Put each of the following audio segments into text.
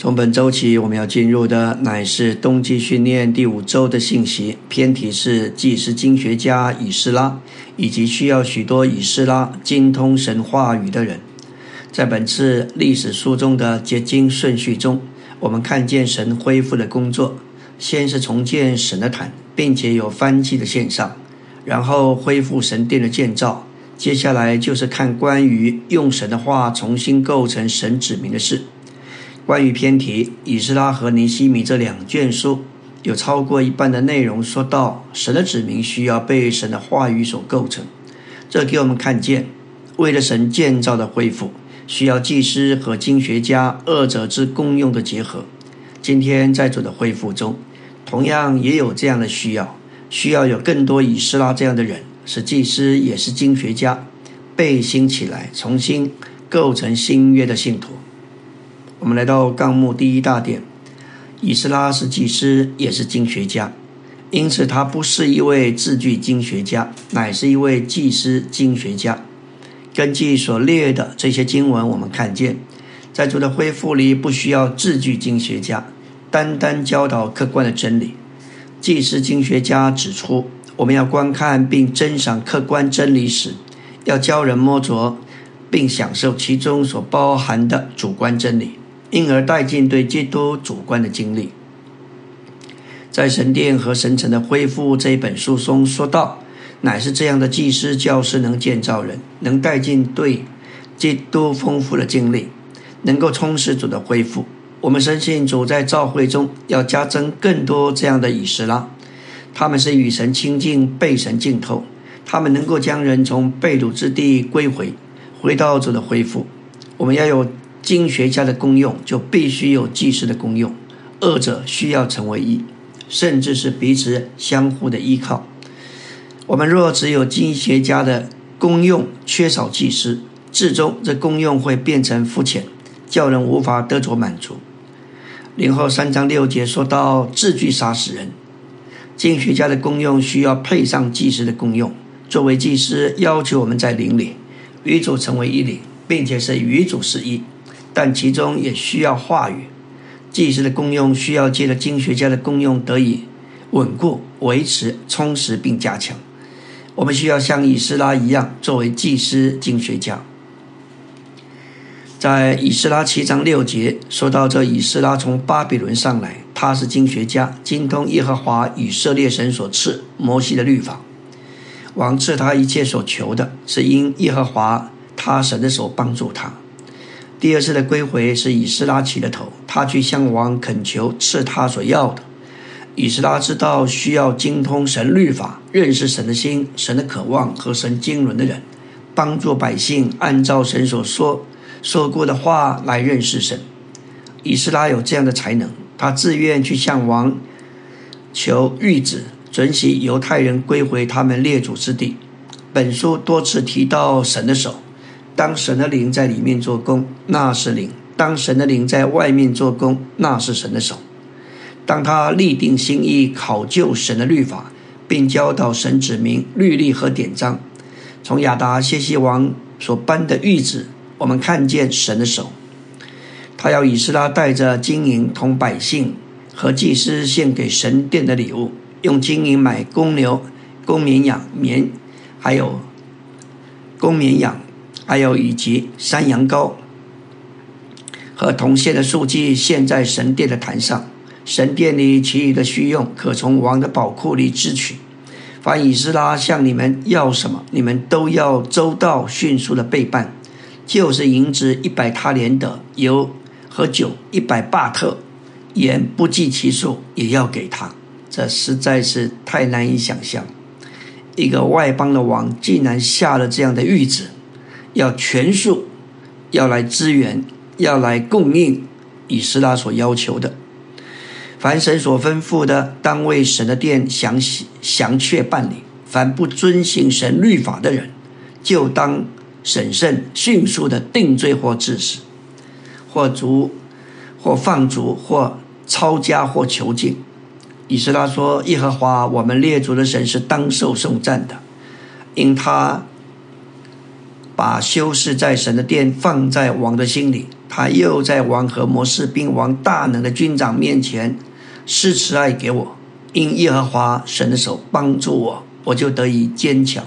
从本周起，我们要进入的乃是冬季训练第五周的信息。偏题是祭司经学家以斯拉，以及需要许多以斯拉精通神话语的人。在本次历史书中的结晶顺序中，我们看见神恢复的工作：先是重建神的坛，并且有翻祭的献上；然后恢复神殿的建造；接下来就是看关于用神的话重新构成神指明的事。关于偏题，《以斯拉》和《尼西米》这两卷书，有超过一半的内容说到神的子民需要被神的话语所构成。这给我们看见，为了神建造的恢复，需要祭司和经学家二者之功用的结合。今天在主的恢复中，同样也有这样的需要，需要有更多以斯拉这样的人，是祭司也是经学家，被兴起来，重新构成新约的信徒。我们来到纲目第一大点，以斯拉是祭司，也是经学家，因此他不是一位字句经学家，乃是一位祭司经学家。根据所列的这些经文，我们看见，在主的恢复里，不需要字句经学家，单单教导客观的真理。祭司经学家指出，我们要观看并珍赏客观真理时，要教人摸着，并享受其中所包含的主观真理。因而带进对基督主观的经历，在神殿和神城的恢复这一本书中说到，乃是这样的祭司教师能建造人，能带进对基督丰富的经历，能够充实主的恢复。我们深信主在召会中要加增更多这样的以斯拉，他们是与神亲近、被神浸透，他们能够将人从被掳之地归回，回到主的恢复。我们要有。经学家的功用就必须有祭司的功用，二者需要成为一，甚至是彼此相互的依靠。我们若只有经学家的功用，缺少祭司，至终这功用会变成肤浅，叫人无法得着满足。零后三章六节说到字句杀死人，经学家的功用需要配上祭司的功用。作为祭司，要求我们在灵里与主成为一灵，并且是与主是一。但其中也需要话语，祭司的功用需要借着经学家的功用得以稳固、维持、充实并加强。我们需要像以斯拉一样作为祭司经学家。在以斯拉七章六节说到，这以斯拉从巴比伦上来，他是经学家，精通耶和华以色列神所赐摩西的律法。王赐他一切所求的，是因耶和华他神的手帮助他。第二次的归回是以斯拉起的头，他去向王恳求赐他所要的。以斯拉知道需要精通神律法、认识神的心、神的渴望和神经纶的人，帮助百姓按照神所说说过的话来认识神。以斯拉有这样的才能，他自愿去向王求谕旨，准许犹太人归回他们列祖之地。本书多次提到神的手。当神的灵在里面做工，那是灵；当神的灵在外面做工，那是神的手。当他立定心意考究神的律法，并教导神指明律例和典章，从亚达谢西王所颁的谕旨，我们看见神的手。他要以斯拉带着金银同百姓和祭司献给神殿的礼物，用金银买公牛、公绵羊、绵，还有公绵羊。还有以及山羊羔和铜线的数据献在神殿的坛上，神殿里其余的需用可从王的宝库里支取。凡以斯拉向你们要什么，你们都要周到迅速的备办，就是银子一百他连的油和酒一百巴特，盐不计其数也要给他。这实在是太难以想象，一个外邦的王竟然下了这样的谕旨。要全数要来支援，要来供应以斯拉所要求的。凡神所吩咐的，当为神的殿详细详确办理。凡不遵行神律法的人，就当审慎迅速的定罪或致死，或逐，或放逐，或抄家，或囚禁。以斯拉说：“耶和华我们列祖的神是当受颂赞的，因他。”把修饰在神的殿放在王的心里，他又在王和摩士兵王大能的军长面前施慈爱给我，因耶和华神的手帮助我，我就得以坚强。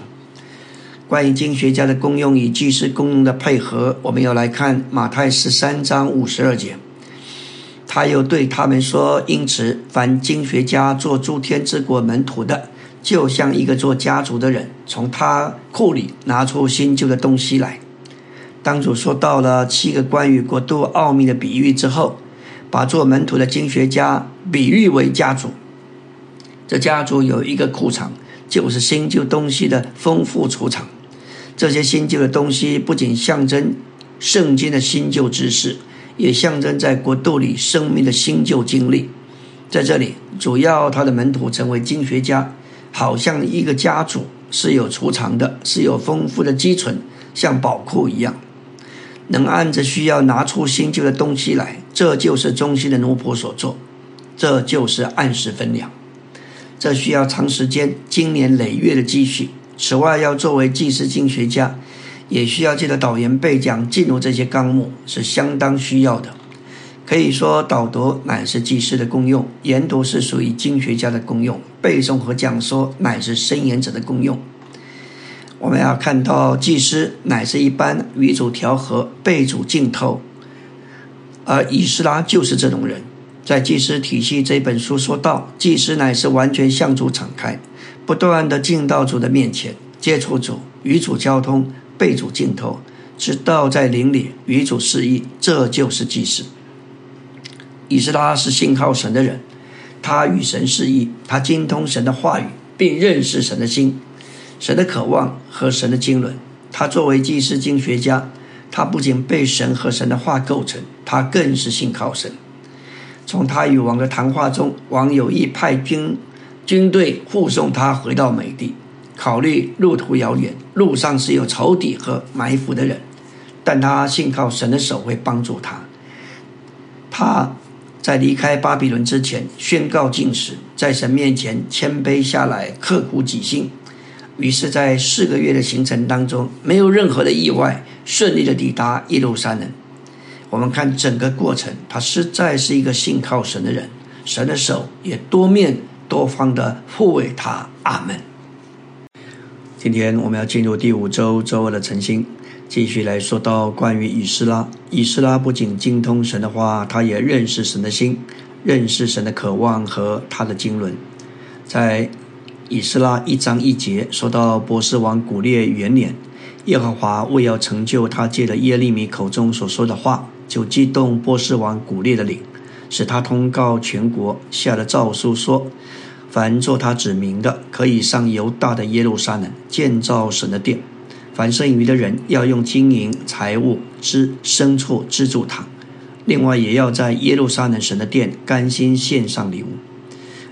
关于经学家的功用与祭司功用的配合，我们要来看马太十三章五十二节。他又对他们说：“因此，凡经学家做诸天之国门徒的，就像一个做家族的人，从他库里拿出新旧的东西来。”当主说到了七个关于国度奥秘的比喻之后，把做门徒的经学家比喻为家族。这家族有一个库场，就是新旧东西的丰富储藏。这些新旧的东西不仅象征圣经的新旧知识，也象征在国度里生命的新旧经历。在这里，主要他的门徒成为经学家，好像一个家族是有储藏的，是有丰富的积存，像宝库一样，能按着需要拿出新旧的东西来。这就是中心的奴仆所做，这就是按时分粮。这需要长时间、经年累月的积蓄。此外，要作为祭司经学家，也需要借着导言背讲进入这些纲目，是相当需要的。可以说，导读乃是祭司的功用，研读是属于经学家的功用，背诵和讲说乃是申言者的功用。我们要看到，祭司乃是一般与主调和、被主浸透，而以斯拉就是这种人。在祭司体系这本书说到，祭司乃是完全向主敞开。不断的进到主的面前，接触主，与主交通，被主浸透，直到在灵里与主示意，这就是祭司。以斯拉是信靠神的人，他与神示意，他精通神的话语，并认识神的心、神的渴望和神的经纶。他作为祭司经学家，他不仅被神和神的话构成，他更是信靠神。从他与王的谈话中，王有意派军。军队护送他回到美地，考虑路途遥远，路上是有仇敌和埋伏的人，但他信靠神的手会帮助他。他在离开巴比伦之前宣告禁食，在神面前谦卑下来，刻苦己心。于是，在四个月的行程当中，没有任何的意外，顺利的抵达耶路撒冷。我们看整个过程，他实在是一个信靠神的人，神的手也多面。多方的护卫他，阿门。今天我们要进入第五周周二的晨星，继续来说到关于以斯拉。以斯拉不仅精通神的话，他也认识神的心，认识神的渴望和他的经纶。在以斯拉一章一节说到波斯王古列元年，耶和华为要成就他借的耶利米口中所说的话，就激动波斯王古列的灵，使他通告全国，下了诏书说。凡做他指明的，可以上犹大的耶路撒冷建造神的殿；凡剩余的人，要用金银财物、之牲畜资助他。另外，也要在耶路撒冷神的殿甘心献上礼物。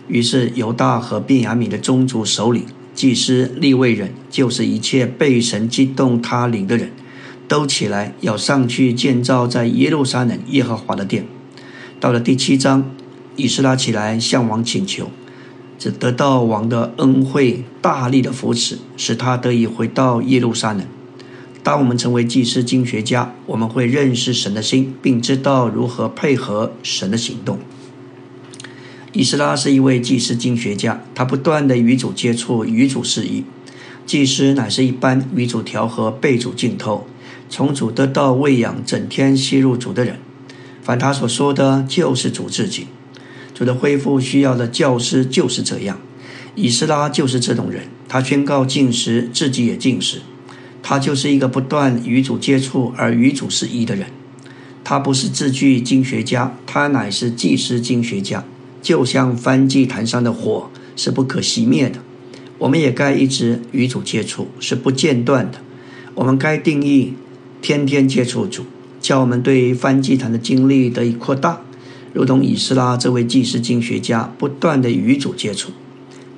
于是，犹大和便雅悯的宗族首领、祭司、立位人，就是一切被神激动他领的人，都起来要上去建造在耶路撒冷耶和华的殿。到了第七章，以斯拉起来向王请求。只得到王的恩惠，大力的扶持，使他得以回到耶路撒冷。当我们成为祭司经学家，我们会认识神的心，并知道如何配合神的行动。以斯拉是一位祭司经学家，他不断的与主接触，与主示意。祭司乃是一般与主调和、被主浸透，从主得到喂养，整天吸入主的人。凡他所说的，就是主自己。主的恢复需要的教师就是这样，以斯拉就是这种人。他宣告进食，自己也进食。他就是一个不断与主接触而与主是一的人。他不是字句经学家，他乃是祭司经学家。就像翻祭坛上的火是不可熄灭的，我们也该一直与主接触，是不间断的。我们该定义天天接触主，叫我们对翻祭坛的经历得以扩大。如同以斯拉这位祭司经学家不断的与主接触，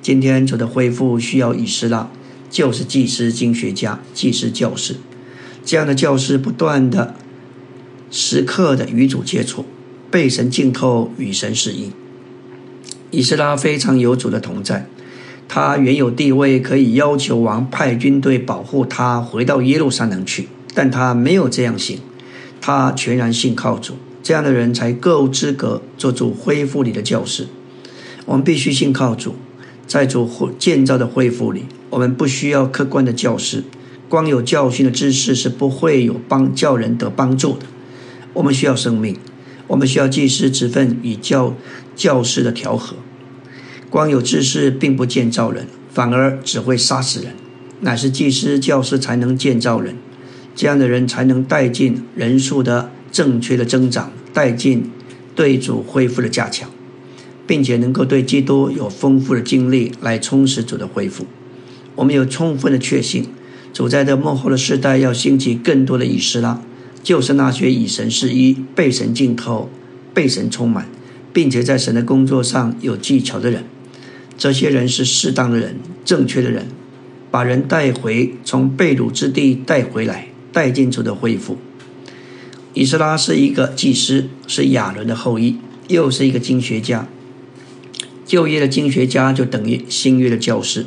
今天主的恢复需要以斯拉，就是祭司经学家、祭司教师这样的教师，不断的、时刻的与主接触，被神浸透，与神适应。以斯拉非常有主的同在，他原有地位可以要求王派军队保护他回到耶路撒冷去，但他没有这样行。他全然信靠主，这样的人才够资格做主恢复里的教师。我们必须信靠主，在主建造的恢复里，我们不需要客观的教师，光有教训的知识是不会有帮教人得帮助的。我们需要生命，我们需要祭司职分与教教师的调和。光有知识并不建造人，反而只会杀死人。乃是祭司、教师才能建造人，这样的人才能带进人数的正确的增长，带进对主恢复的加强，并且能够对基督有丰富的经历来充实主的恢复。我们有充分的确信，主在这幕后的时代要兴起更多的以斯拉，就是那些以神是一、被神浸透、被神充满，并且在神的工作上有技巧的人。这些人是适当的人，正确的人。把人带回，从被掳之地带回来，带进主的恢复。以斯拉是一个祭司，是亚伦的后裔，又是一个经学家。旧约的经学家就等于新约的教师。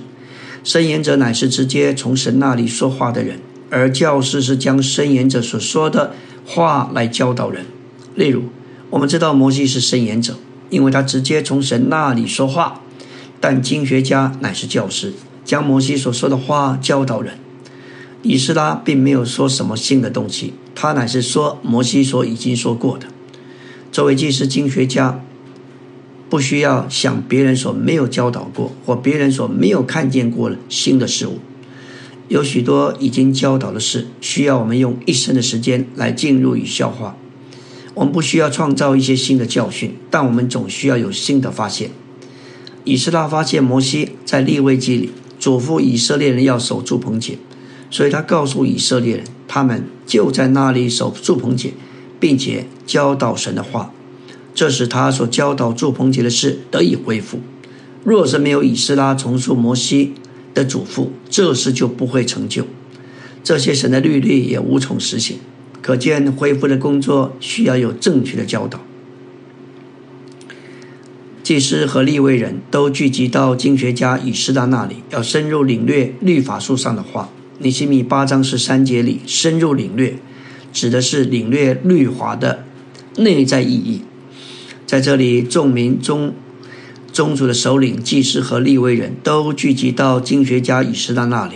申言者乃是直接从神那里说话的人，而教师是将申言者所说的话来教导人。例如，我们知道摩西是申言者，因为他直接从神那里说话，但经学家乃是教师。将摩西所说的话教导人，以斯拉并没有说什么新的东西，他乃是说摩西所已经说过的。作为祭司经学家，不需要想别人所没有教导过或别人所没有看见过的新的事物。有许多已经教导的事，需要我们用一生的时间来进入与消化。我们不需要创造一些新的教训，但我们总需要有新的发现。以斯拉发现摩西在立位记里。嘱咐以色列人要守住棚节，所以他告诉以色列人，他们就在那里守住棚节，并且教导神的话。这使他所教导住棚节的事得以恢复。若是没有以斯拉重述摩西的嘱咐，这事就不会成就，这些神的律例也无从实现。可见恢复的工作需要有正确的教导。祭司和立位人都聚集到经学家以斯拉那里，要深入领略律法书上的话。尼西米八章十三节里，深入领略，指的是领略律法的内在意义。在这里，众民中宗族的首领、祭司和立位人都聚集到经学家以斯拉那里，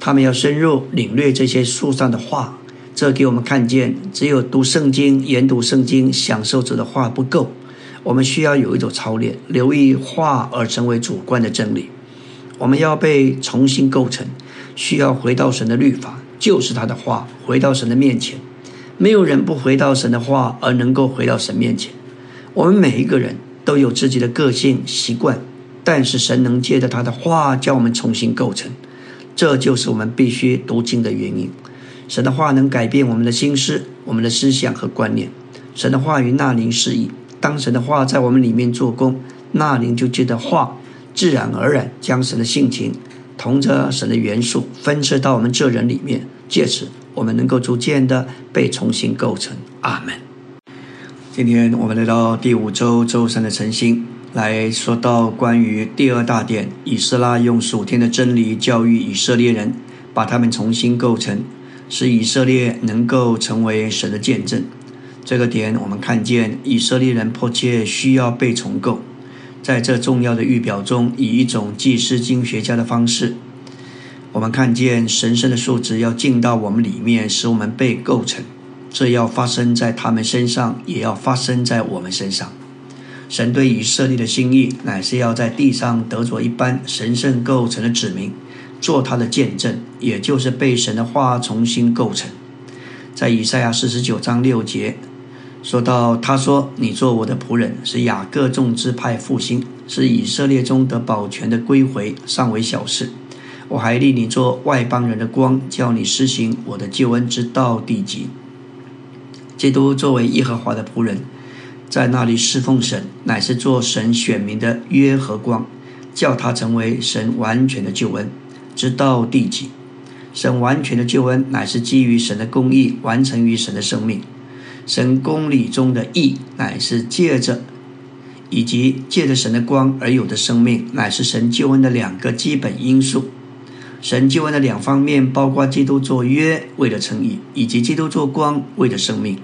他们要深入领略这些书上的话。这给我们看见，只有读圣经、研读圣经、享受主的话不够。我们需要有一种操练，留意话而成为主观的真理。我们要被重新构成，需要回到神的律法，就是他的话，回到神的面前。没有人不回到神的话而能够回到神面前。我们每一个人都有自己的个性习惯，但是神能借着他的话叫我们重新构成，这就是我们必须读经的原因。神的话能改变我们的心思、我们的思想和观念。神的话语纳灵示意。当神的话在我们里面做工，那灵就借着话，自然而然将神的性情同着神的元素分赐到我们这人里面，借此我们能够逐渐的被重新构成。阿门。今天我们来到第五周周三的晨星，来说到关于第二大点，以斯拉用属天的真理教育以色列人，把他们重新构成，使以色列能够成为神的见证。这个点，我们看见以色列人迫切需要被重构。在这重要的预表中，以一种祭司经学家的方式，我们看见神圣的素质要进到我们里面，使我们被构成。这要发生在他们身上，也要发生在我们身上。神对以色列的心意，乃是要在地上得着一般神圣构成的指明，做他的见证，也就是被神的话重新构成。在以赛亚四十九章六节。说到，他说：“你做我的仆人，是雅各众支派复兴，是以色列中得保全的归回，尚为小事。我还立你做外邦人的光，叫你施行我的救恩之道地极。”基督作为耶和华的仆人，在那里侍奉神，乃是做神选民的约和光，叫他成为神完全的救恩之道地极。神完全的救恩，乃是基于神的公义，完成于神的生命。神公理中的义，乃是借着以及借着神的光而有的生命，乃是神救恩的两个基本因素。神救恩的两方面，包括基督做约为了称义，以及基督做光为了生命。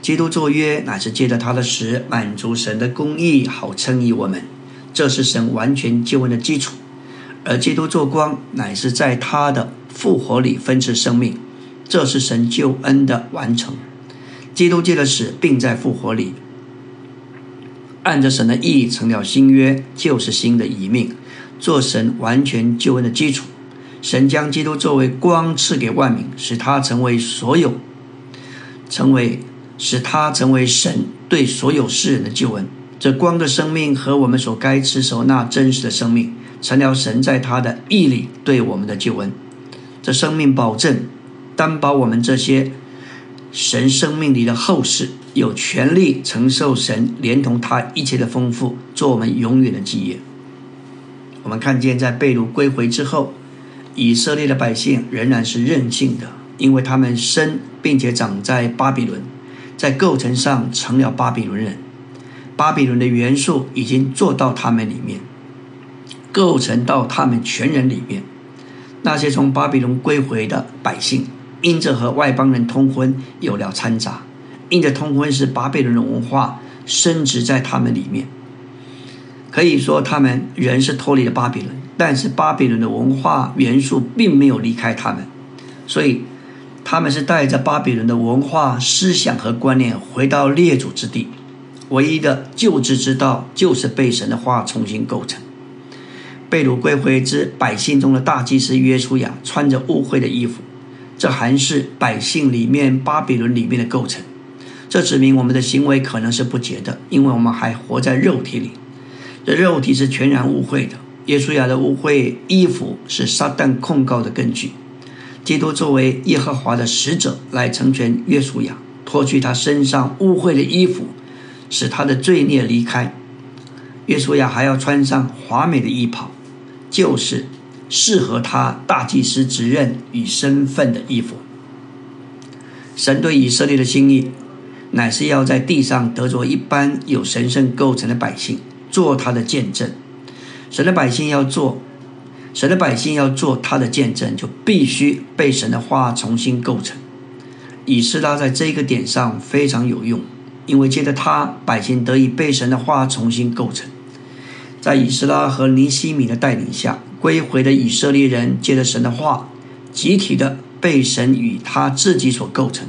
基督做约乃是借着他的死满足神的公义，好称义我们，这是神完全救恩的基础。而基督做光乃是在他的复活里分赐生命，这是神救恩的完成。基督借的死，并在复活里按着神的意成了新约，就是新的遗命，做神完全救恩的基础。神将基督作为光赐给万民，使他成为所有，成为使他成为神对所有世人的救恩。这光的生命和我们所该持守那真实的生命，成了神在他的意里对我们的救恩。这生命保证担保我们这些神生命里的后世，有权利承受神连同他一切的丰富，做我们永远的基业。我们看见在被掳归回之后。以色列的百姓仍然是任性的，因为他们生并且长在巴比伦，在构成上成了巴比伦人。巴比伦的元素已经做到他们里面，构成到他们全人里面。那些从巴比伦归回的百姓，因着和外邦人通婚有了掺杂，因着通婚是巴比伦的文化升值在他们里面。可以说，他们人是脱离了巴比伦。但是巴比伦的文化元素并没有离开他们，所以他们是带着巴比伦的文化思想和观念回到列祖之地。唯一的救治之道就是被神的话重新构成。被掳归回之百姓中的大祭司约书亚穿着污秽的衣服，这还是百姓里面巴比伦里面的构成。这指明我们的行为可能是不洁的，因为我们还活在肉体里，这肉体是全然污秽的。耶稣亚的污秽衣服是撒旦控告的根据。基督作为耶和华的使者来成全约书亚，脱去他身上污秽的衣服，使他的罪孽离开。约书亚还要穿上华美的衣袍，就是适合他大祭司职任与身份的衣服。神对以色列的心意，乃是要在地上得着一般有神圣构成的百姓，做他的见证。神的百姓要做，神的百姓要做他的见证，就必须被神的话重新构成。以斯拉在这个点上非常有用，因为借着他，百姓得以被神的话重新构成。在以斯拉和尼西米的带领下，归回的以色列人借着神的话，集体的被神与他自己所构成，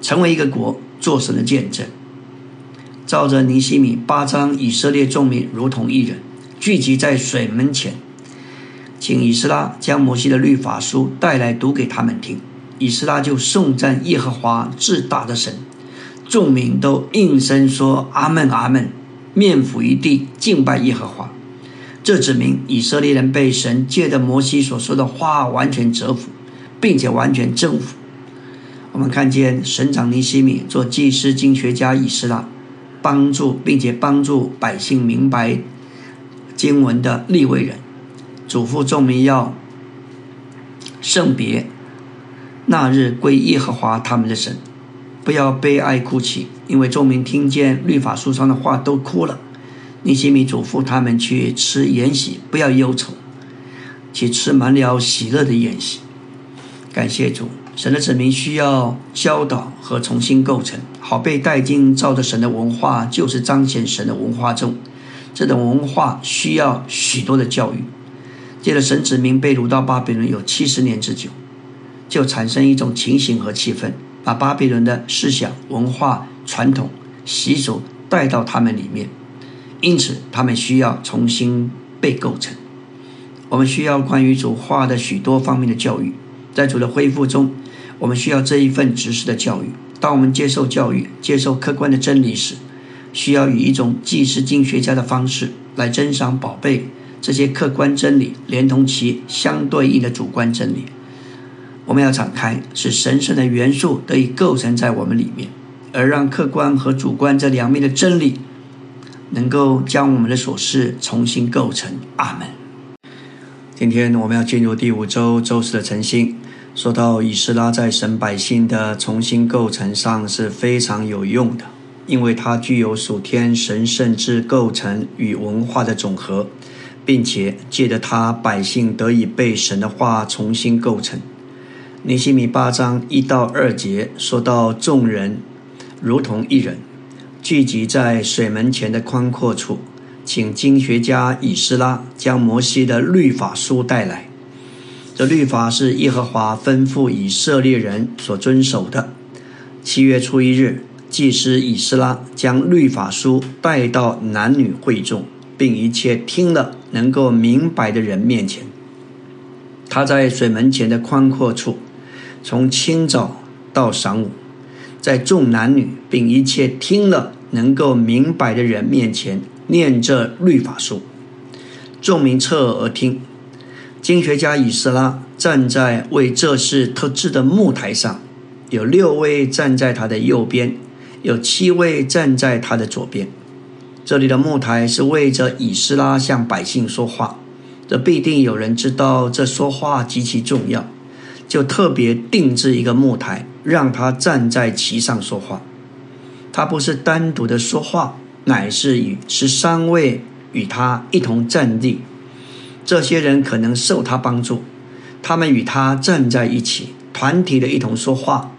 成为一个国，做神的见证。照着尼西米八章，以色列众民如同一人。聚集在水门前，请以斯拉将摩西的律法书带来读给他们听。以斯拉就颂赞耶和华至大的神，众民都应声说：“阿门，阿门！”面伏于地敬拜耶和华。这指明以色列人被神借着摩西所说的话完全折服，并且完全征服。我们看见神长尼西米做祭司经学家以斯拉，帮助并且帮助百姓明白。经文的立位人嘱咐众民要圣别，那日归耶和华他们的神，不要悲哀哭泣，因为众民听见律法书上的话都哭了。尼西米嘱咐他们去吃筵席，不要忧愁，去吃满了喜乐的宴席。感谢主，神的子民需要教导和重新构成，好被带进照着神的文化，就是彰显神的文化中。这种文化需要许多的教育。接着神子民被掳到巴比伦有七十年之久，就产生一种情形和气氛，把巴比伦的思想、文化、传统、习俗带到他们里面。因此，他们需要重新被构成。我们需要关于主话的许多方面的教育。在主的恢复中，我们需要这一份知识的教育。当我们接受教育、接受客观的真理时，需要以一种既是经学家的方式来珍赏宝贝这些客观真理，连同其相对应的主观真理。我们要敞开，使神圣的元素得以构成在我们里面，而让客观和主观这两面的真理能够将我们的所事重新构成。阿门。今天我们要进入第五周周四的晨星，说到以斯拉在神百姓的重新构成上是非常有用的。因为它具有属天神圣之构成与文化的总和，并且借着他，百姓得以被神的话重新构成。尼西米八章一到二节说到，众人如同一人，聚集在水门前的宽阔处，请经学家以斯拉将摩西的律法书带来。这律法是耶和华吩咐以色列人所遵守的。七月初一日，祭司以斯拉将律法书带到男女会众，并一切听了能够明白的人面前。他在水门前的宽阔处。从清早到晌午，在众男女并一切听了能够明白的人面前念这律法书，众民侧耳听。经学家以斯拉站在为这事特制的木台上，有六位站在他的右边，有七位站在他的左边。这里的木台是为着以斯拉向百姓说话，这必定有人知道这说话极其重要。就特别定制一个木台，让他站在其上说话。他不是单独的说话，乃是与十三位与他一同站立。这些人可能受他帮助，他们与他站在一起，团体的一同说话，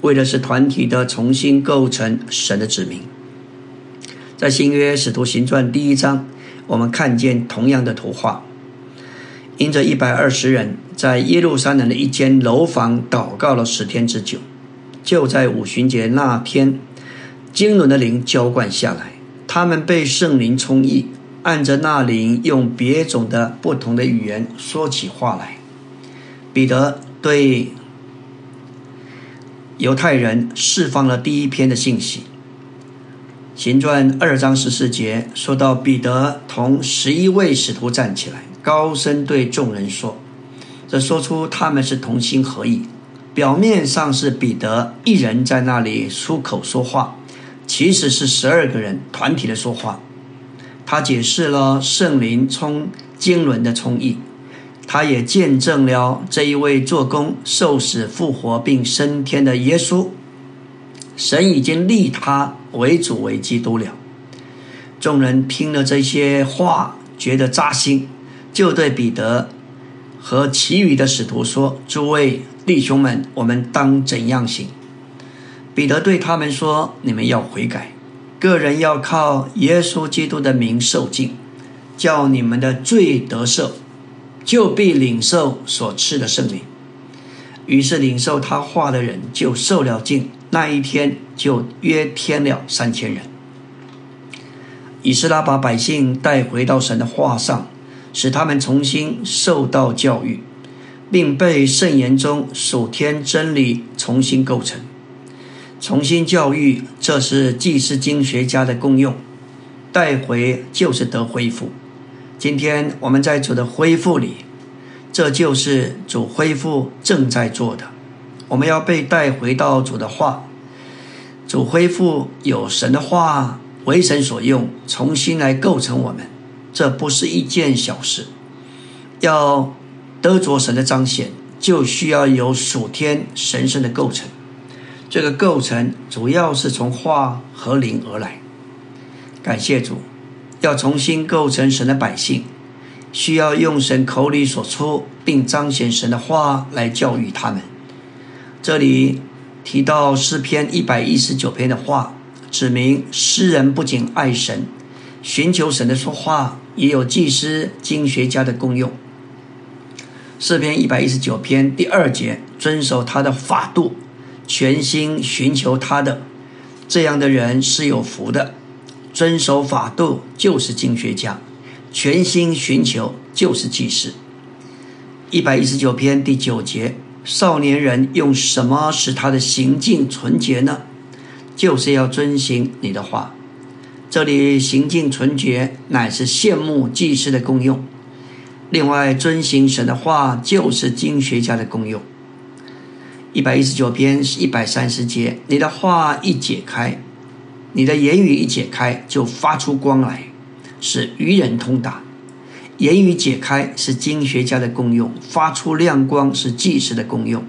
为的是团体的重新构成神的子民。在新约使徒行传第一章，我们看见同样的图画。因着一百二十人在耶路撒冷的一间楼房祷告了十天之久，就在五旬节那天，经纶的灵浇灌下来，他们被圣灵充溢，按着那灵用别种的不同的语言说起话来。彼得对犹太人释放了第一篇的信息。行传二章十四节说到，彼得同十一位使徒站起来。高声对众人说：“这说出他们是同心合意。表面上是彼得一人在那里出口说话，其实是十二个人团体的说话。他解释了圣灵充经纶的充意，他也见证了这一位做工受死复活并升天的耶稣。神已经立他为主为基督了。众人听了这些话，觉得扎心。”就对彼得和其余的使徒说：“诸位弟兄们，我们当怎样行？”彼得对他们说：“你们要悔改，个人要靠耶稣基督的名受敬，叫你们的罪得赦，就必领受所赐的圣灵。”于是领受他话的人就受了敬，那一天就约添了三千人。以斯拉把百姓带回到神的话上。使他们重新受到教育，并被圣言中属天真理重新构成、重新教育，这是祭司经学家的功用。带回就是得恢复。今天我们在主的恢复里，这就是主恢复正在做的。我们要被带回到主的话，主恢复有神的话为神所用，重新来构成我们。这不是一件小事，要得着神的彰显，就需要有属天神圣的构成。这个构成主要是从化和灵而来。感谢主，要重新构成神的百姓，需要用神口里所出并彰显神的话来教育他们。这里提到诗篇一百一十九篇的话，指明诗人不仅爱神，寻求神的说话。也有祭司经学家的功用。诗篇一百一十九篇第二节，遵守他的法度，全心寻求他的，这样的人是有福的。遵守法度就是经学家，全心寻求就是祭司。一百一十九篇第九节，少年人用什么使他的行径纯洁呢？就是要遵行你的话。这里行径纯洁，乃是羡慕祭司的功用。另外，遵行神的话，就是经学家的功用。一百一十九篇是一百三十节，你的话一解开，你的言语一解开，就发出光来，使愚人通达。言语解开是经学家的功用，发出亮光是祭司的功用。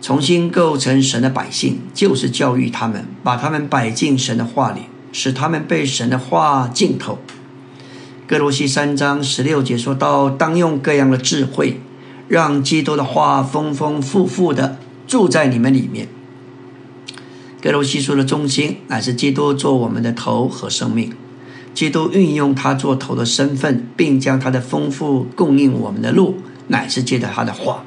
重新构成神的百姓，就是教育他们，把他们摆进神的话里。使他们被神的话浸透。哥罗西三章十六节说到：“当用各样的智慧，让基督的话丰丰富富的住在你们里面。”格罗西书的中心乃是基督做我们的头和生命。基督运用他做头的身份，并将他的丰富供应我们的路，乃是借着他的话。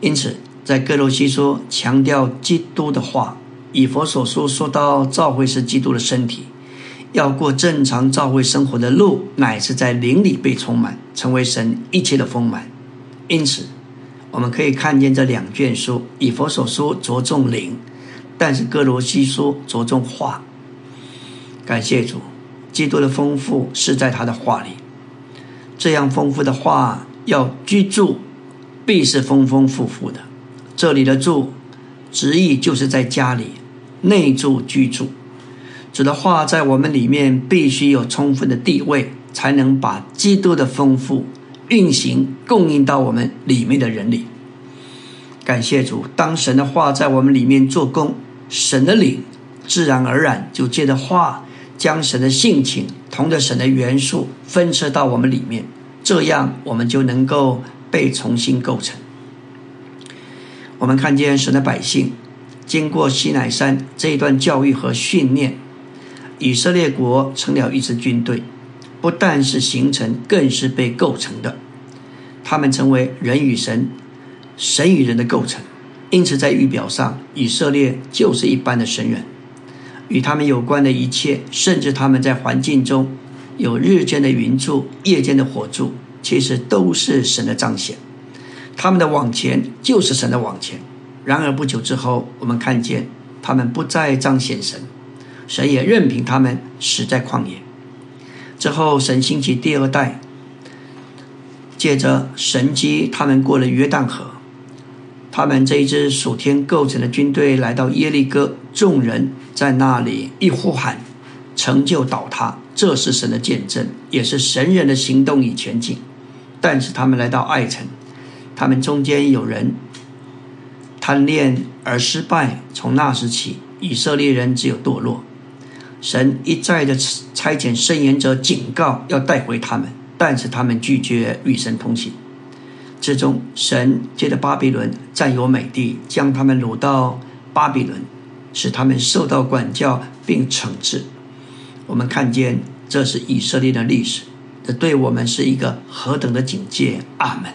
因此，在格罗西书强调基督的话，以佛所说说到教会是基督的身体。要过正常教会生活的路，乃是在灵里被充满，成为神一切的丰满。因此，我们可以看见这两卷书，以佛所说着重灵，但是哥罗西书着重话。感谢主，基督的丰富是在他的话里。这样丰富的话要居住，必是丰丰富富的。这里的住，直译就是在家里内住居住。主的话在我们里面必须有充分的地位，才能把基督的丰富运行供应到我们里面的人里。感谢主，当神的话在我们里面做工，神的灵自然而然就借着话将神的性情同着神的元素分赐到我们里面，这样我们就能够被重新构成。我们看见神的百姓经过西乃山这一段教育和训练。以色列国成了一支军队，不但是形成，更是被构成的。他们成为人与神、神与人的构成。因此，在预表上，以色列就是一般的神人。与他们有关的一切，甚至他们在环境中有日间的云柱、夜间的火柱，其实都是神的彰显。他们的往前就是神的往前。然而不久之后，我们看见他们不再彰显神。神也任凭他们死在旷野。之后，神兴起第二代，借着神机，他们过了约旦河。他们这一支属天构成的军队来到耶利哥，众人在那里一呼喊，成就倒塌。这是神的见证，也是神人的行动与前进。但是他们来到爱城，他们中间有人贪恋而失败。从那时起，以色列人只有堕落。神一再的差遣圣言者警告要带回他们，但是他们拒绝与神同行。最终，神借着巴比伦占有美地，将他们掳到巴比伦，使他们受到管教并惩治。我们看见这是以色列的历史，这对我们是一个何等的警戒！阿门。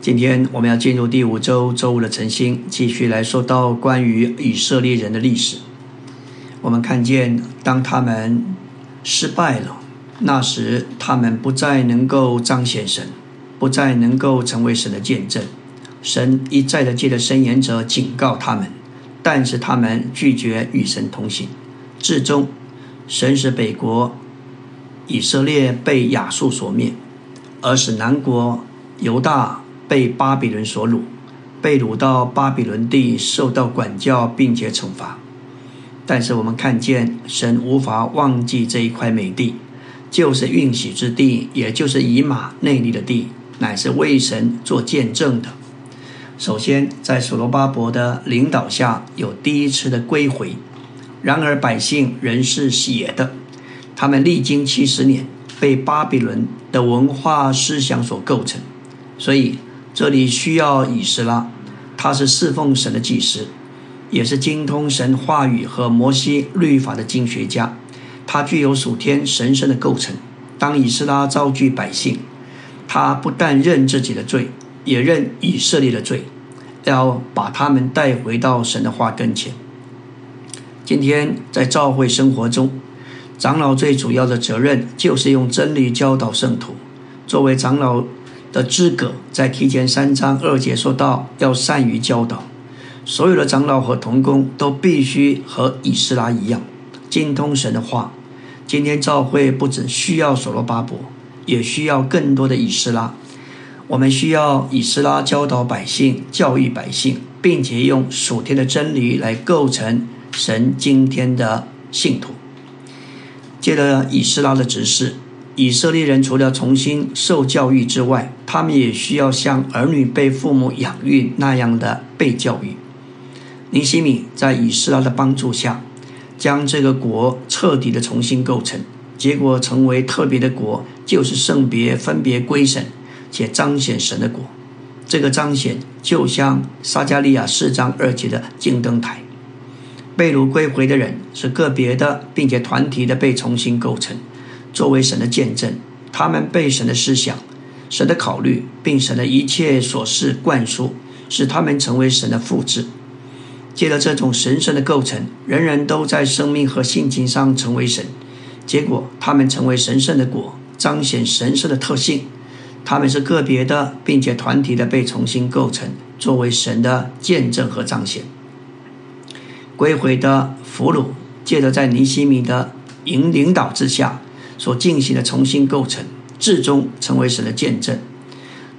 今天我们要进入第五周周五的晨星，继续来说到关于以色列人的历史。我们看见，当他们失败了，那时他们不再能够彰显神，不再能够成为神的见证。神一再的借着申言者警告他们，但是他们拒绝与神同行。至终，神使北国以色列被亚述所灭，而使南国犹大被巴比伦所掳，被掳到巴比伦地，受到管教并且惩罚。但是我们看见，神无法忘记这一块美地，就是运喜之地，也就是以马内利的地，乃是为神做见证的。首先，在所罗巴伯的领导下，有第一次的归回。然而，百姓仍是血的，他们历经七十年，被巴比伦的文化思想所构成。所以，这里需要以斯拉，他是侍奉神的祭司。也是精通神话语和摩西律法的经学家，他具有属天神圣的构成。当以斯拉召聚百姓，他不但认自己的罪，也认以色列的罪，要把他们带回到神的话跟前。今天在教会生活中，长老最主要的责任就是用真理教导圣徒。作为长老的资格，在提前三章二节说到，要善于教导。所有的长老和童工都必须和以斯拉一样精通神的话。今天教会不只需要所罗巴伯，也需要更多的以斯拉。我们需要以斯拉教导百姓、教育百姓，并且用属天的真理来构成神今天的信徒。借着以斯拉的指示，以色列人除了重新受教育之外，他们也需要像儿女被父母养育那样的被教育。尼西米在以斯拉的帮助下，将这个国彻底的重新构成，结果成为特别的国，就是圣别分别归神，且彰显神的国。这个彰显就像撒加利亚四章二节的金灯台。被掳归回的人是个别的，并且团体的被重新构成，作为神的见证。他们被神的思想、神的考虑，并神的一切琐事灌输，使他们成为神的复制。借着这种神圣的构成，人人都在生命和性情上成为神。结果，他们成为神圣的果，彰显神圣的特性。他们是个别的，并且团体的被重新构成，作为神的见证和彰显。归回的俘虏，借着在尼西米的引领导之下所进行的重新构成，最终成为神的见证。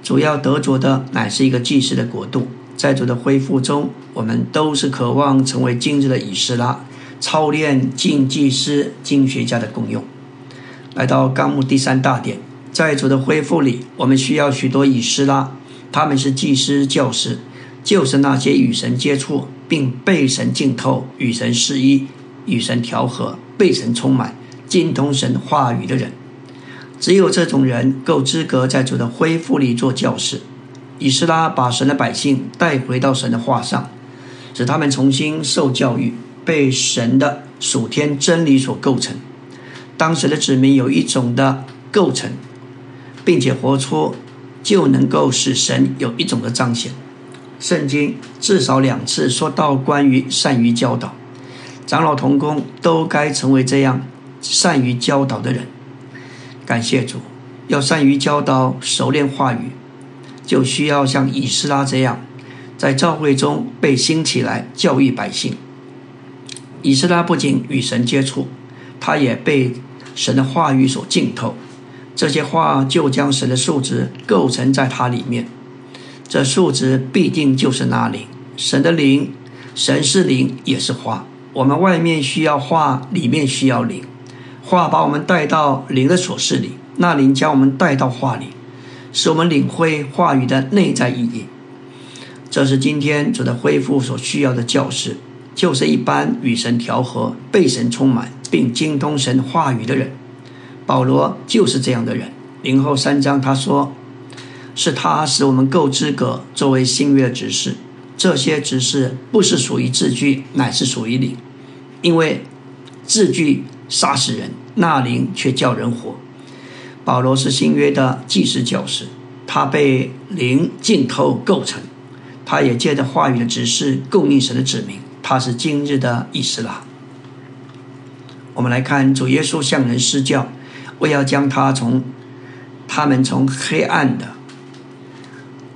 主要得着的乃是一个祭祀的国度。在主的恢复中，我们都是渴望成为今日的以斯拉，操练敬祭师、经学家的功用。来到纲目第三大点，在主的恢复里，我们需要许多以斯拉，他们是祭司、教师，就是那些与神接触。并被神浸透、与神示意、与神调和、被神充满、精通神话语的人，只有这种人够资格在主的恢复里做教师。以斯拉把神的百姓带回到神的话上，使他们重新受教育，被神的属天真理所构成。当时的子民有一种的构成，并且活出，就能够使神有一种的彰显。圣经至少两次说到关于善于教导，长老同工都该成为这样善于教导的人。感谢主，要善于教导、熟练话语，就需要像以斯拉这样，在教会中被兴起来教育百姓。以斯拉不仅与神接触，他也被神的话语所浸透，这些话就将神的素质构成在他里面。这数值必定就是那灵，神的灵，神是灵，也是话。我们外面需要话，里面需要灵。话把我们带到灵的所示里，那灵将我们带到话里，使我们领会话语的内在意义。这是今天主的恢复所需要的教士，就是一般与神调和、被神充满，并精通神话语的人。保罗就是这样的人。零后三章他说。是他使我们够资格作为新约的执事，这些执事不是属于字句，乃是属于灵，因为字句杀死人，那灵却叫人活。保罗是新约的祭司教师，他被灵浸透构成，他也借着话语的指示供应神的指明，他是今日的以斯拉。我们来看主耶稣向人施教，为要将他从他们从黑暗的。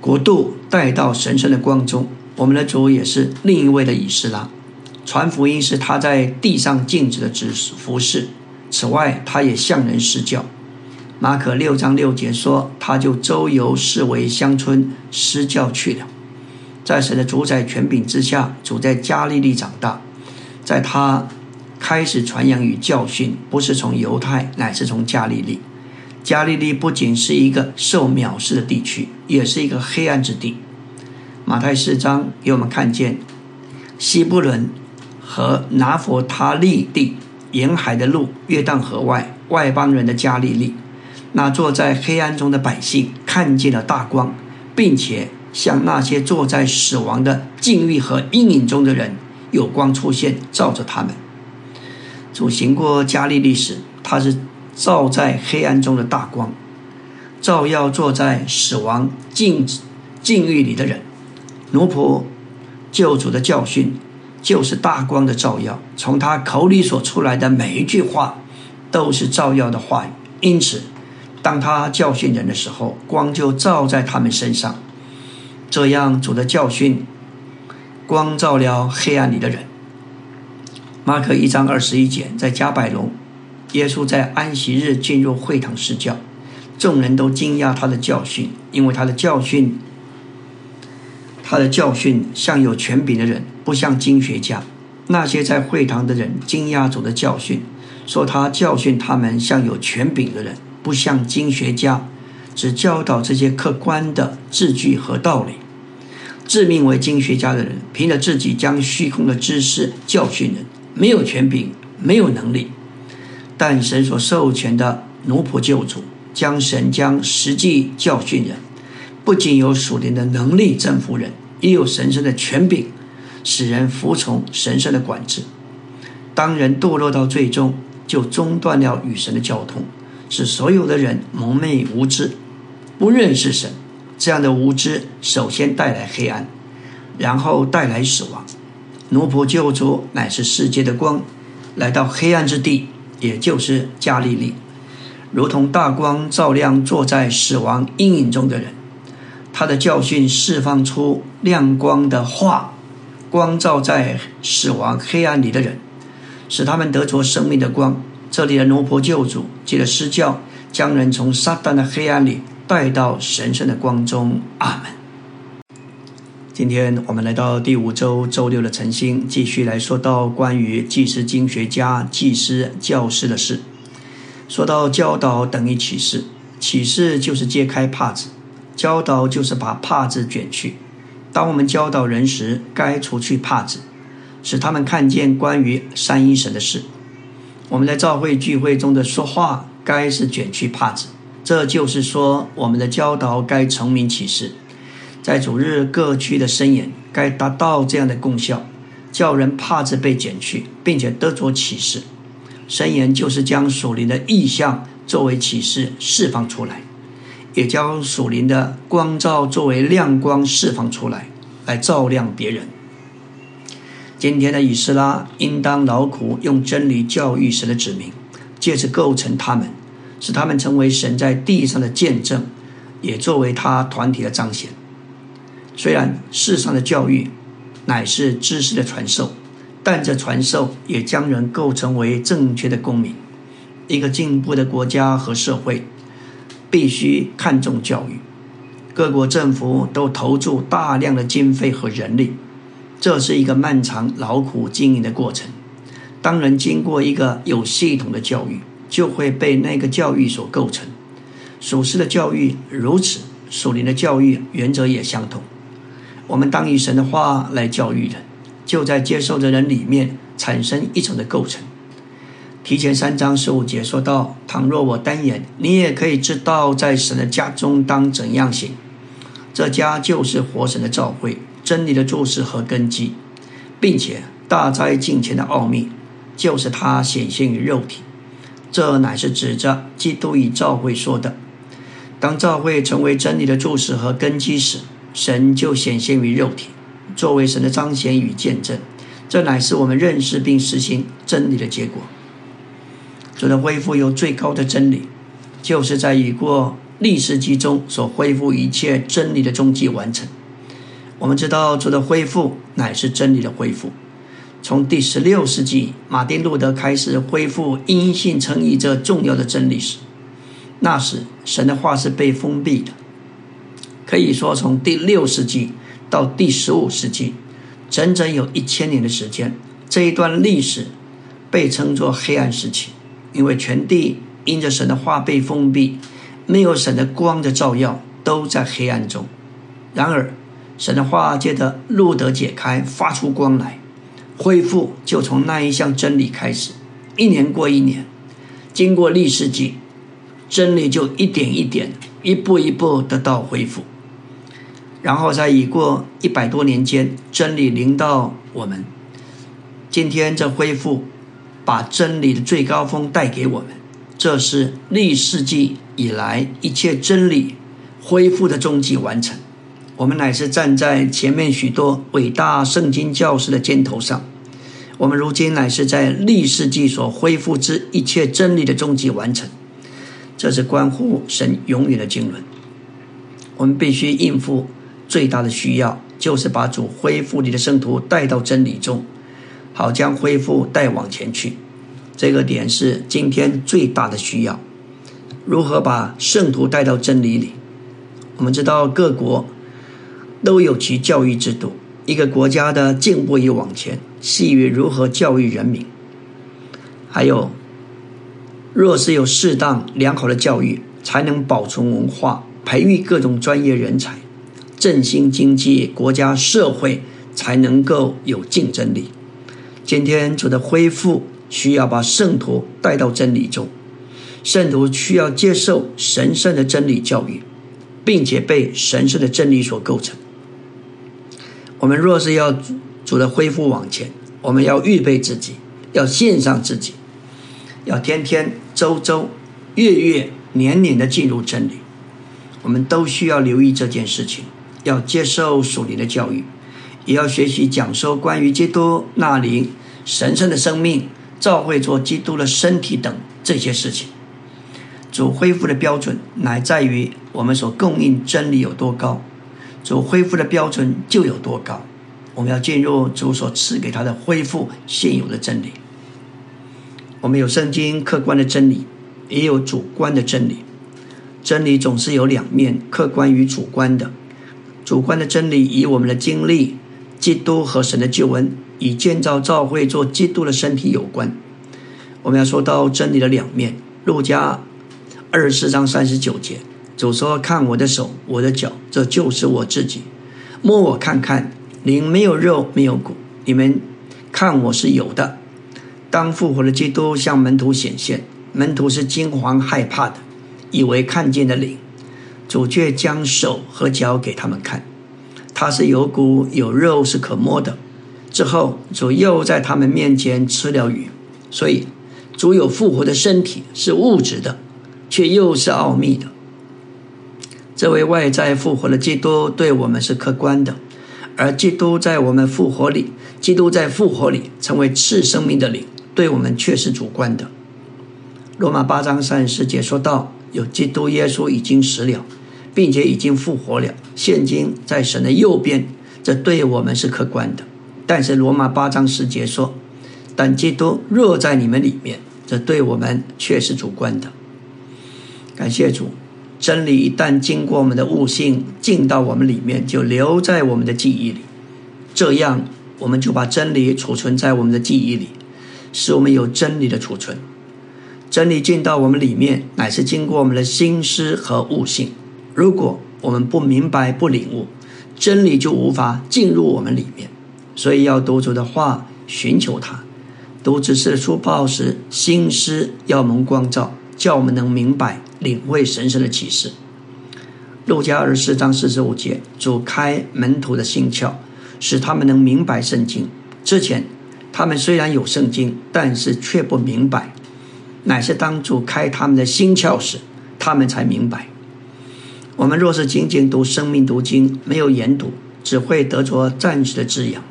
国度带到神圣的光中，我们的主也是另一位的以斯拉。传福音是他在地上尽职的职服侍。此外，他也向人施教。马可六章六节说，他就周游四围乡村施教去了。在神的主宰权柄之下，主在加利利长大。在他开始传扬与教训，不是从犹太，乃是从加利利。加利利不仅是一个受藐视的地区，也是一个黑暗之地。马太四章给我们看见西布伦和拿佛他利地沿海的路，约旦河外外邦人的加利利。那坐在黑暗中的百姓看见了大光，并且向那些坐在死亡的境遇和阴影中的人，有光出现，照着他们。主行过加利利时，他是。照在黑暗中的大光，照耀坐在死亡境境狱里的人。奴仆救主的教训就是大光的照耀，从他口里所出来的每一句话都是照耀的话语。因此，当他教训人的时候，光就照在他们身上。这样，主的教训光照了黑暗里的人。马可一章二十一节，在加百隆。耶稣在安息日进入会堂施教，众人都惊讶他的教训，因为他的教训，他的教训像有权柄的人，不像经学家。那些在会堂的人惊讶主的教训，说他教训他们像有权柄的人，不像经学家，只教导这些客观的字句和道理。自命为经学家的人，凭着自己将虚空的知识教训人，没有权柄，没有能力。但神所授权的奴仆救主，将神将实际教训人，不仅有属灵的能力征服人，也有神圣的权柄，使人服从神圣的管制。当人堕落到最终，就中断了与神的交通，使所有的人蒙昧无知，不认识神。这样的无知，首先带来黑暗，然后带来死亡。奴仆救主乃是世界的光，来到黑暗之地，也就是加利利，如同大光照亮坐在死亡阴影中的人。他的教训释放出亮光的话，光照在死亡黑暗里的人，使他们得着生命的光。这里的奴仆救主借着施教，将人从撒旦的黑暗里。带到神圣的光中，阿门。今天我们来到第五周周六的晨星，继续来说到关于祭司经学家、祭司教师的事。说到教导等于启示，启示就是揭开帕子，教导就是把帕子卷去。当我们教导人时，该除去帕子，使他们看见关于三一神的事。我们在教会聚会中的说话，该是卷去帕子。这就是说，我们的教导该成名启示，在主日各区的伸言该达到这样的功效，叫人帕子被卷去，并且得着启示。伸言就是将属灵的意象作为启示释放出来，也将属灵的光照作为亮光释放出来，来照亮别人。今天的以斯拉应当劳苦用真理教育神的子民，借此构成他们。使他们成为神在地上的见证，也作为他团体的彰显。虽然世上的教育乃是知识的传授，但这传授也将人构成为正确的公民。一个进步的国家和社会必须看重教育，各国政府都投注大量的经费和人力，这是一个漫长劳苦经营的过程。当人经过一个有系统的教育，就会被那个教育所构成。属世的教育如此，属灵的教育原则也相同。我们当以神的话来教育人，就在接受的人里面产生一种的构成。提前三章十五节说到：“倘若我单言，你也可以知道，在神的家中当怎样行。这家就是活神的召会，真理的注释和根基，并且大灾近前的奥秘，就是它显现于肉体。”这乃是指着基督与教会说的。当教会成为真理的注释和根基时，神就显现于肉体，作为神的彰显与见证。这乃是我们认识并实行真理的结果。主的恢复有最高的真理，就是在已过历史记中所恢复一切真理的终极完成。我们知道主的恢复乃是真理的恢复。从第十六世纪，马丁路德开始恢复因信称义这重要的真理时，那时神的话是被封闭的。可以说，从第六世纪到第十五世纪，整整有一千年的时间。这一段历史被称作黑暗时期，因为全地因着神的话被封闭，没有神的光的照耀，都在黑暗中。然而，神的话借着路德解开，发出光来。恢复就从那一项真理开始，一年过一年，经过历世纪，真理就一点一点、一步一步得到恢复。然后在已过一百多年间，真理临到我们。今天这恢复，把真理的最高峰带给我们。这是历世纪以来一切真理恢复的终极完成。我们乃是站在前面许多伟大圣经教师的肩头上。我们如今乃是在历世纪所恢复之一切真理的终极完成，这是关乎神永远的经纶。我们必须应付最大的需要，就是把主恢复你的圣徒带到真理中，好将恢复带往前去。这个点是今天最大的需要。如何把圣徒带到真理里？我们知道各国都有其教育制度。一个国家的进步与往前，系于如何教育人民。还有，若是有适当良好的教育，才能保存文化，培育各种专业人才，振兴经济，国家社会才能够有竞争力。今天主的恢复需要把圣徒带到真理中，圣徒需要接受神圣的真理教育，并且被神圣的真理所构成。我们若是要主的恢复往前，我们要预备自己，要献上自己，要天天、周周、月月、年年的进入真理。我们都需要留意这件事情，要接受属灵的教育，也要学习讲授关于基督那里神圣的生命。照会做基督的身体等这些事情，主恢复的标准乃在于我们所供应真理有多高，主恢复的标准就有多高。我们要进入主所赐给他的恢复现有的真理。我们有圣经客观的真理，也有主观的真理。真理总是有两面，客观与主观的。主观的真理以我们的经历、基督和神的救恩。以建造教会做基督的身体有关，我们要说到真理的两面。路加二十四章三十九节，主说：“看我的手，我的脚，这就是我自己。摸我看看，灵没有肉，没有骨，你们看我是有的。”当复活的基督向门徒显现，门徒是惊惶害怕的，以为看见的灵，主却将手和脚给他们看，他是有骨有肉，是可摸的。之后，主又在他们面前吃了鱼，所以主有复活的身体是物质的，却又是奥秘的。这位外在复活的基督对我们是客观的，而基督在我们复活里，基督在复活里成为次生命的灵，对我们却是主观的。罗马八章三十节说到，有基督耶稣已经死了，并且已经复活了，现今在神的右边，这对我们是客观的。但是罗马八章十节说：“但基督若在你们里面，这对我们却是主观的。”感谢主，真理一旦经过我们的悟性进到我们里面，就留在我们的记忆里。这样，我们就把真理储存在我们的记忆里，使我们有真理的储存。真理进到我们里面，乃是经过我们的心思和悟性。如果我们不明白、不领悟，真理就无法进入我们里面。所以要读主的话，寻求他。读指示书报时，心思要蒙光照，叫我们能明白、领会神圣的启示。路加二十四章四十五节，主开门徒的心窍，使他们能明白圣经。之前他们虽然有圣经，但是却不明白，乃是当主开他们的心窍时，他们才明白。我们若是仅仅读生命读经，没有研读，只会得着暂时的滋养。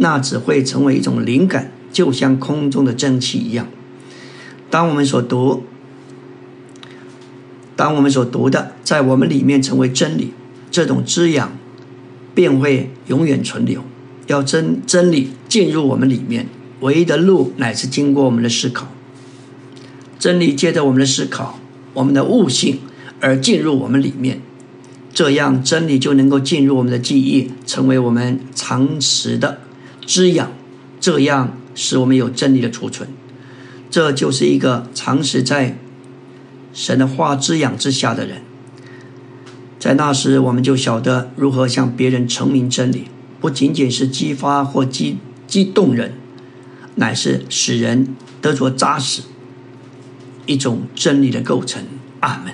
那只会成为一种灵感，就像空中的蒸汽一样。当我们所读，当我们所读的在我们里面成为真理，这种滋养便会永远存留。要真真理进入我们里面，唯一的路乃是经过我们的思考。真理借着我们的思考，我们的悟性而进入我们里面，这样真理就能够进入我们的记忆，成为我们常识的。滋养，这样使我们有真理的储存。这就是一个常识在神的话滋养之下的人。在那时，我们就晓得如何向别人成明真理，不仅仅是激发或激激动人，乃是使人得着扎实一种真理的构成。阿门。